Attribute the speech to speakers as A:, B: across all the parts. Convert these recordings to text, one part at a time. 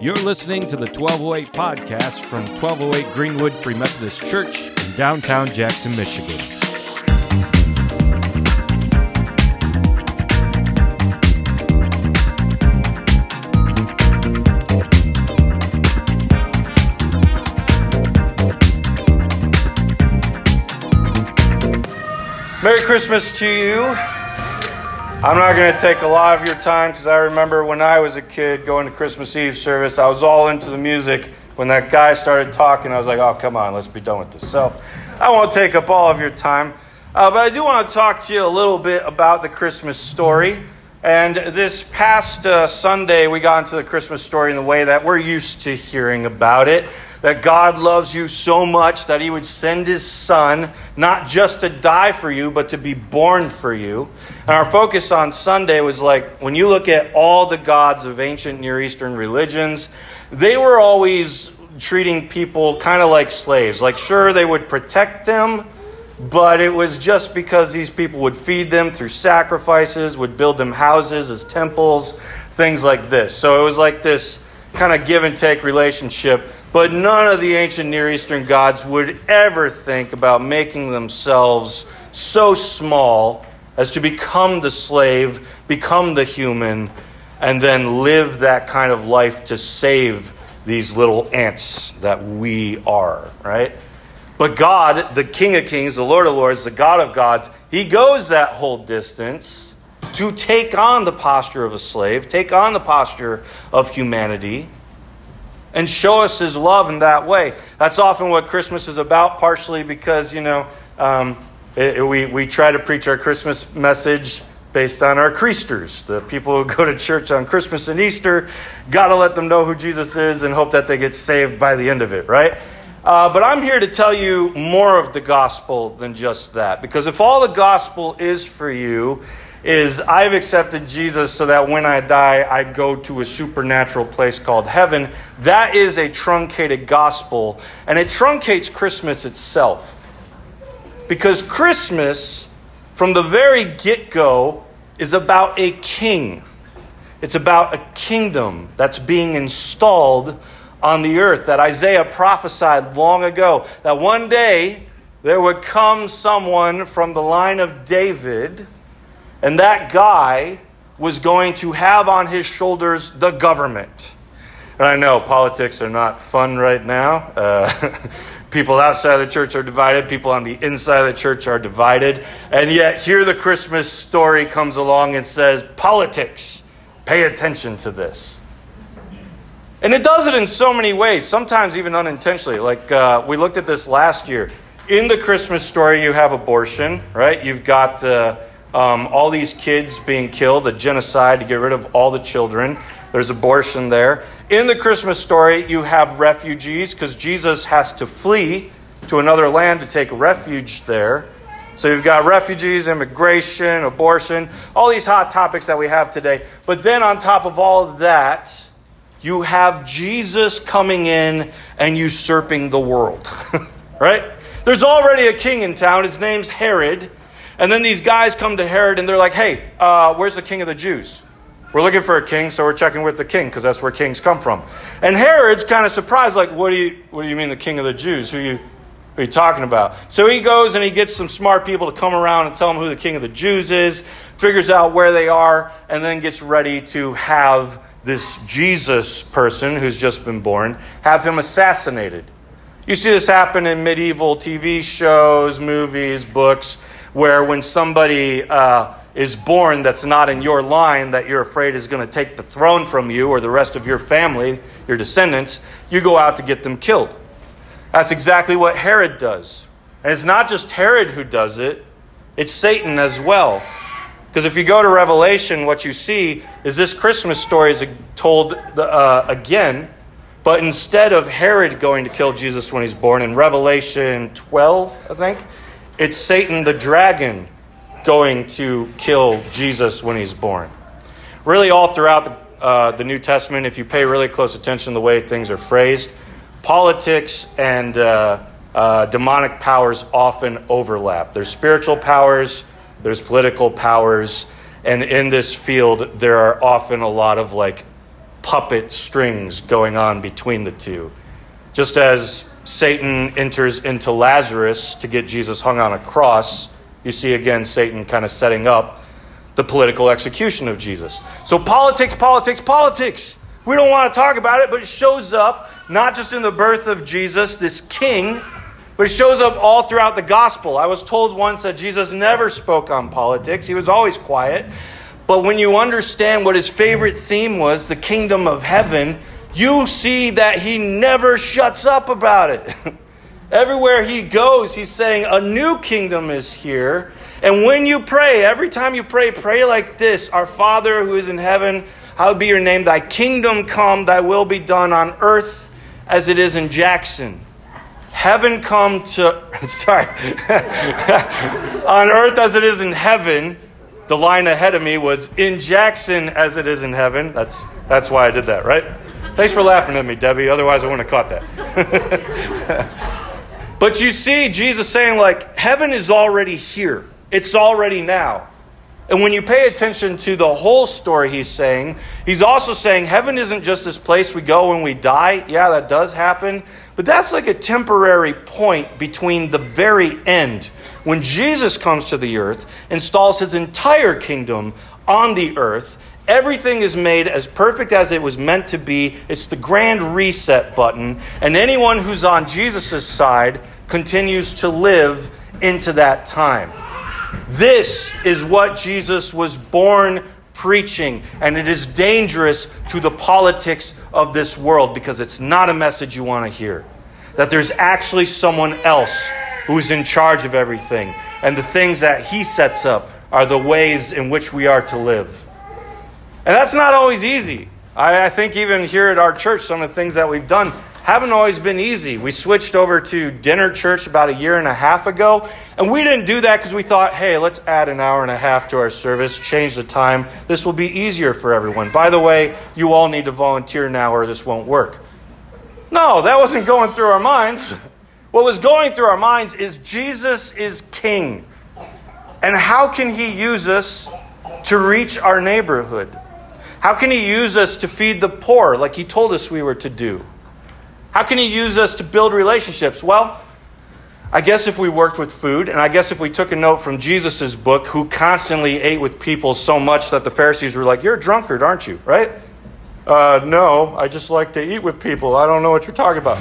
A: You're listening to the 1208 podcast from 1208 Greenwood Free Methodist Church in downtown Jackson, Michigan.
B: Merry Christmas to you. I'm not going to take a lot of your time because I remember when I was a kid going to Christmas Eve service, I was all into the music. When that guy started talking, I was like, oh, come on, let's be done with this. So I won't take up all of your time. Uh, but I do want to talk to you a little bit about the Christmas story. And this past uh, Sunday, we got into the Christmas story in the way that we're used to hearing about it that God loves you so much that he would send his son not just to die for you, but to be born for you. And our focus on Sunday was like when you look at all the gods of ancient Near Eastern religions, they were always treating people kind of like slaves. Like, sure, they would protect them. But it was just because these people would feed them through sacrifices, would build them houses as temples, things like this. So it was like this kind of give and take relationship but none of the ancient Near Eastern gods would ever think about making themselves so small as to become the slave, become the human, and then live that kind of life to save these little ants that we are, right? But God, the King of Kings, the Lord of Lords, the God of gods, He goes that whole distance to take on the posture of a slave, take on the posture of humanity and show us his love in that way. That's often what Christmas is about, partially because, you know, um, it, we, we try to preach our Christmas message based on our Creasters, the people who go to church on Christmas and Easter. Got to let them know who Jesus is and hope that they get saved by the end of it, right? Uh, but I'm here to tell you more of the gospel than just that. Because if all the gospel is for you, is I've accepted Jesus so that when I die, I go to a supernatural place called heaven. That is a truncated gospel, and it truncates Christmas itself. Because Christmas, from the very get go, is about a king. It's about a kingdom that's being installed on the earth that Isaiah prophesied long ago. That one day there would come someone from the line of David and that guy was going to have on his shoulders the government. And I know politics are not fun right now. Uh, people outside the church are divided, people on the inside of the church are divided. And yet, here the Christmas story comes along and says, Politics, pay attention to this. And it does it in so many ways, sometimes even unintentionally. Like uh, we looked at this last year. In the Christmas story, you have abortion, right? You've got. Uh, um, all these kids being killed, a genocide to get rid of all the children. There's abortion there. In the Christmas story, you have refugees because Jesus has to flee to another land to take refuge there. So you've got refugees, immigration, abortion, all these hot topics that we have today. But then on top of all of that, you have Jesus coming in and usurping the world. right? There's already a king in town. His name's Herod. And then these guys come to Herod and they're like, hey, uh, where's the king of the Jews? We're looking for a king, so we're checking with the king because that's where kings come from. And Herod's kind of surprised, like, what do you, what do you mean the king of the Jews? Who you, who are you talking about? So he goes and he gets some smart people to come around and tell him who the king of the Jews is, figures out where they are, and then gets ready to have this Jesus person who's just been born, have him assassinated. You see this happen in medieval TV shows, movies, books where when somebody uh, is born that's not in your line that you're afraid is going to take the throne from you or the rest of your family, your descendants, you go out to get them killed. That's exactly what Herod does. And it's not just Herod who does it, it's Satan as well. Because if you go to Revelation, what you see is this Christmas story is told uh, again, but instead of Herod going to kill Jesus when he's born, in Revelation 12, I think, it's Satan the dragon going to kill Jesus when he's born. Really, all throughout the, uh, the New Testament, if you pay really close attention to the way things are phrased, politics and uh, uh, demonic powers often overlap. There's spiritual powers, there's political powers, and in this field, there are often a lot of like puppet strings going on between the two. Just as Satan enters into Lazarus to get Jesus hung on a cross, you see again Satan kind of setting up the political execution of Jesus. So, politics, politics, politics. We don't want to talk about it, but it shows up not just in the birth of Jesus, this king, but it shows up all throughout the gospel. I was told once that Jesus never spoke on politics, he was always quiet. But when you understand what his favorite theme was, the kingdom of heaven, you see that he never shuts up about it. Everywhere he goes, he's saying, A new kingdom is here. And when you pray, every time you pray, pray like this Our Father who is in heaven, hallowed be your name. Thy kingdom come, thy will be done on earth as it is in Jackson. Heaven come to, sorry, on earth as it is in heaven. The line ahead of me was in Jackson as it is in heaven. That's, that's why I did that, right? Thanks for laughing at me, Debbie. Otherwise, I wouldn't have caught that. but you see Jesus saying, like, heaven is already here. It's already now. And when you pay attention to the whole story he's saying, he's also saying heaven isn't just this place we go when we die. Yeah, that does happen. But that's like a temporary point between the very end, when Jesus comes to the earth, installs his entire kingdom on the earth. Everything is made as perfect as it was meant to be. It's the grand reset button. And anyone who's on Jesus' side continues to live into that time. This is what Jesus was born preaching, and it is dangerous to the politics of this world because it's not a message you want to hear. That there's actually someone else who is in charge of everything, and the things that he sets up are the ways in which we are to live. And that's not always easy. I, I think even here at our church, some of the things that we've done haven't always been easy. We switched over to dinner church about a year and a half ago, and we didn't do that because we thought, hey, let's add an hour and a half to our service, change the time. This will be easier for everyone. By the way, you all need to volunteer now or this won't work. No, that wasn't going through our minds. What was going through our minds is Jesus is king. And how can he use us to reach our neighborhood? How can he use us to feed the poor like he told us we were to do? How can He use us to build relationships? Well, I guess if we worked with food, and I guess if we took a note from Jesus' book, who constantly ate with people so much that the Pharisees were like, You're a drunkard, aren't you? Right? Uh, no, I just like to eat with people. I don't know what you're talking about.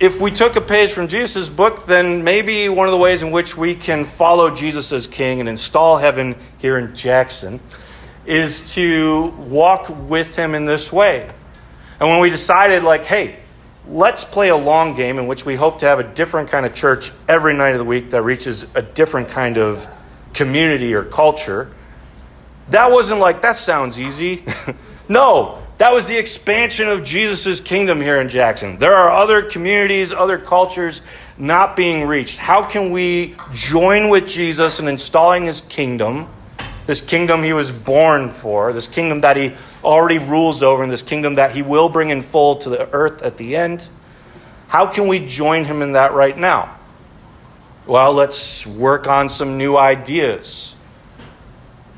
B: If we took a page from Jesus' book, then maybe one of the ways in which we can follow Jesus as king and install heaven here in Jackson is to walk with him in this way. And when we decided, like, hey, let's play a long game in which we hope to have a different kind of church every night of the week that reaches a different kind of community or culture. That wasn't like, that sounds easy. no, that was the expansion of Jesus' kingdom here in Jackson. There are other communities, other cultures not being reached. How can we join with Jesus in installing his kingdom, this kingdom he was born for, this kingdom that he already rules over in this kingdom that he will bring in full to the earth at the end. How can we join him in that right now? Well, let's work on some new ideas.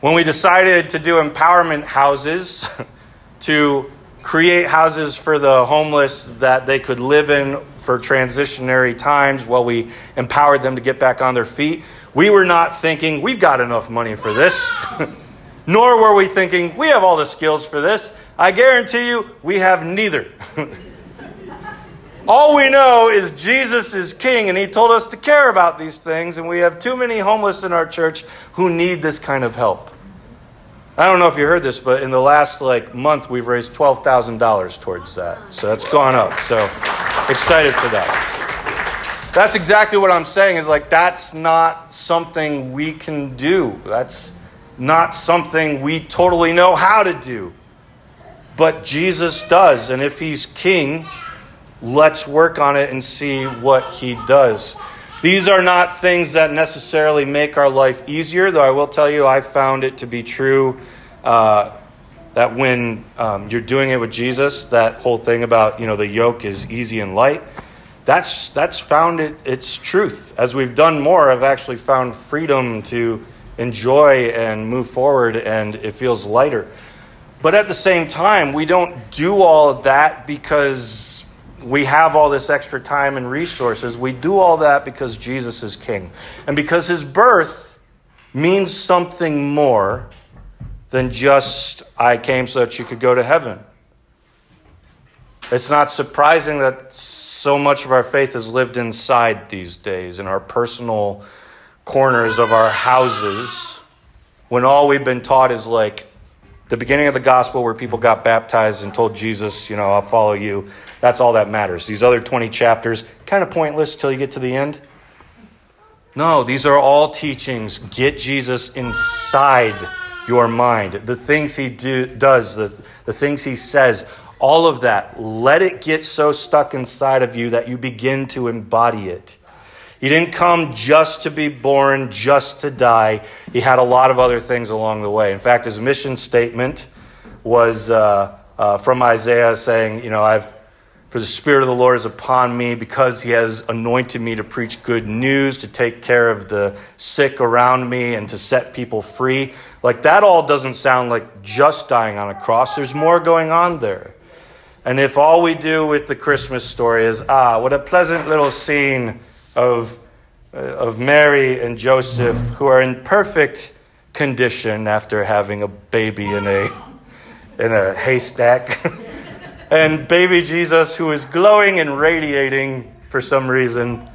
B: When we decided to do empowerment houses, to create houses for the homeless that they could live in for transitionary times while we empowered them to get back on their feet, we were not thinking, we've got enough money for this. nor were we thinking, we have all the skills for this. I guarantee you, we have neither. all we know is Jesus is king, and he told us to care about these things, and we have too many homeless in our church who need this kind of help. I don't know if you heard this, but in the last like month, we've raised twelve thousand dollars towards that. So that's gone up. So excited for that. That's exactly what I'm saying. Is like that's not something we can do. That's not something we totally know how to do. But Jesus does. And if he's king, let's work on it and see what he does. These are not things that necessarily make our life easier, though I will tell you, I found it to be true uh, that when um, you're doing it with Jesus, that whole thing about you know the yoke is easy and light. That's that's found it its truth. As we've done more, I've actually found freedom to enjoy and move forward, and it feels lighter. But at the same time, we don't do all of that because we have all this extra time and resources. We do all that because Jesus is king. And because his birth means something more than just, I came so that you could go to heaven. It's not surprising that so much of our faith is lived inside these days, in our personal corners of our houses, when all we've been taught is like the beginning of the gospel where people got baptized and told Jesus, you know, I'll follow you. That's all that matters. These other 20 chapters, kind of pointless till you get to the end. No, these are all teachings. Get Jesus inside your mind. The things he do, does, the, the things he says, all of that, let it get so stuck inside of you that you begin to embody it. He didn't come just to be born, just to die. He had a lot of other things along the way. In fact, his mission statement was uh, uh, from Isaiah saying, You know, I've, for the Spirit of the Lord is upon me because he has anointed me to preach good news, to take care of the sick around me, and to set people free. Like, that all doesn't sound like just dying on a cross. There's more going on there. And if all we do with the Christmas story is, ah, what a pleasant little scene of, uh, of Mary and Joseph who are in perfect condition after having a baby in a, in a haystack, and baby Jesus who is glowing and radiating for some reason,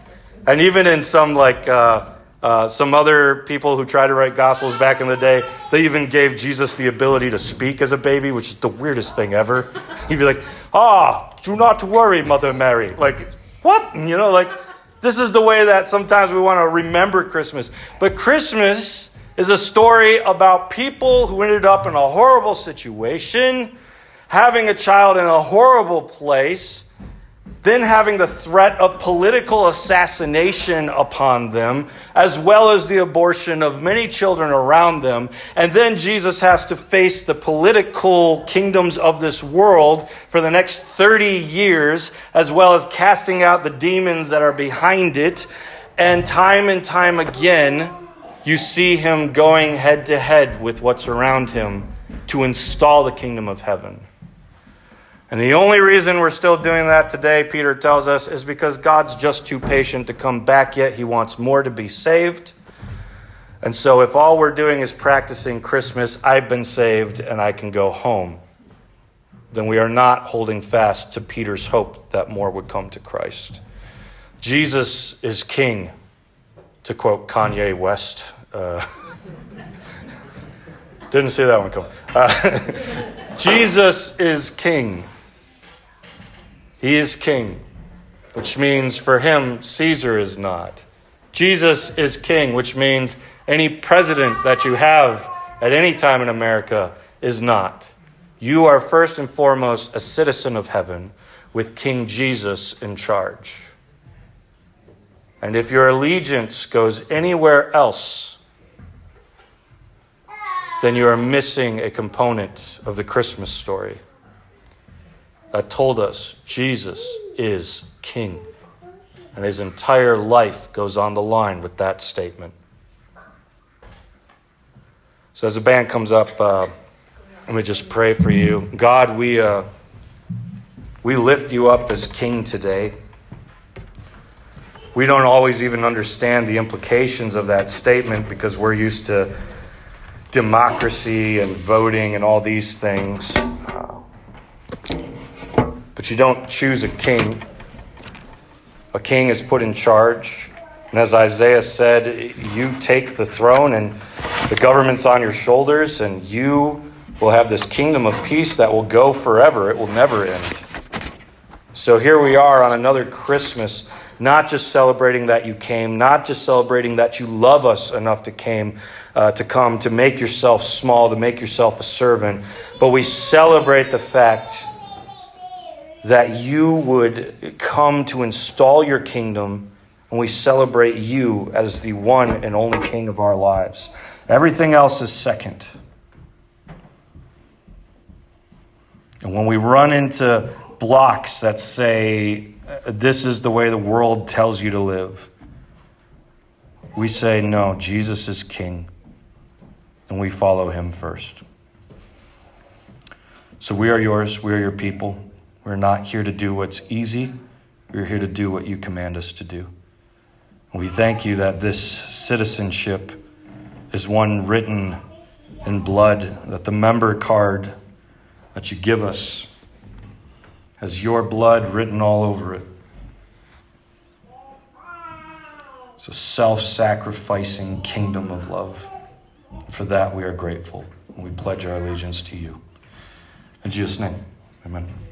B: and even in some like, uh, uh, some other people who tried to write gospels back in the day, they even gave Jesus the ability to speak as a baby, which is the weirdest thing ever. He'd be like, Ah, do not worry, Mother Mary. Like, what? You know, like, this is the way that sometimes we want to remember Christmas. But Christmas is a story about people who ended up in a horrible situation, having a child in a horrible place then having the threat of political assassination upon them, as well as the abortion of many children around them. And then Jesus has to face the political kingdoms of this world for the next 30 years, as well as casting out the demons that are behind it. And time and time again, you see him going head to head with what's around him to install the kingdom of heaven. And the only reason we're still doing that today, Peter tells us, is because God's just too patient to come back yet. He wants more to be saved. And so, if all we're doing is practicing Christmas, I've been saved and I can go home, then we are not holding fast to Peter's hope that more would come to Christ. Jesus is king, to quote Kanye West. Uh, didn't see that one come. Uh, Jesus is king. He is king, which means for him, Caesar is not. Jesus is king, which means any president that you have at any time in America is not. You are first and foremost a citizen of heaven with King Jesus in charge. And if your allegiance goes anywhere else, then you are missing a component of the Christmas story that told us Jesus is King. And his entire life goes on the line with that statement. So, as the band comes up, uh, let me just pray for you. God, we, uh, we lift you up as King today. We don't always even understand the implications of that statement because we're used to democracy and voting and all these things. Uh, but you don't choose a king. A king is put in charge. And as Isaiah said, you take the throne and the government's on your shoulders, and you will have this kingdom of peace that will go forever. It will never end. So here we are on another Christmas, not just celebrating that you came, not just celebrating that you love us enough to came uh, to come to make yourself small, to make yourself a servant, but we celebrate the fact that you would come to install your kingdom and we celebrate you as the one and only king of our lives. Everything else is second. And when we run into blocks that say, this is the way the world tells you to live, we say, no, Jesus is king, and we follow him first. So we are yours, we are your people. We're not here to do what's easy, we're here to do what you command us to do. We thank you that this citizenship is one written in blood, that the member card that you give us has your blood written all over it. It's a self sacrificing kingdom of love. For that, we are grateful. And we pledge our allegiance to you. In Jesus' name, amen.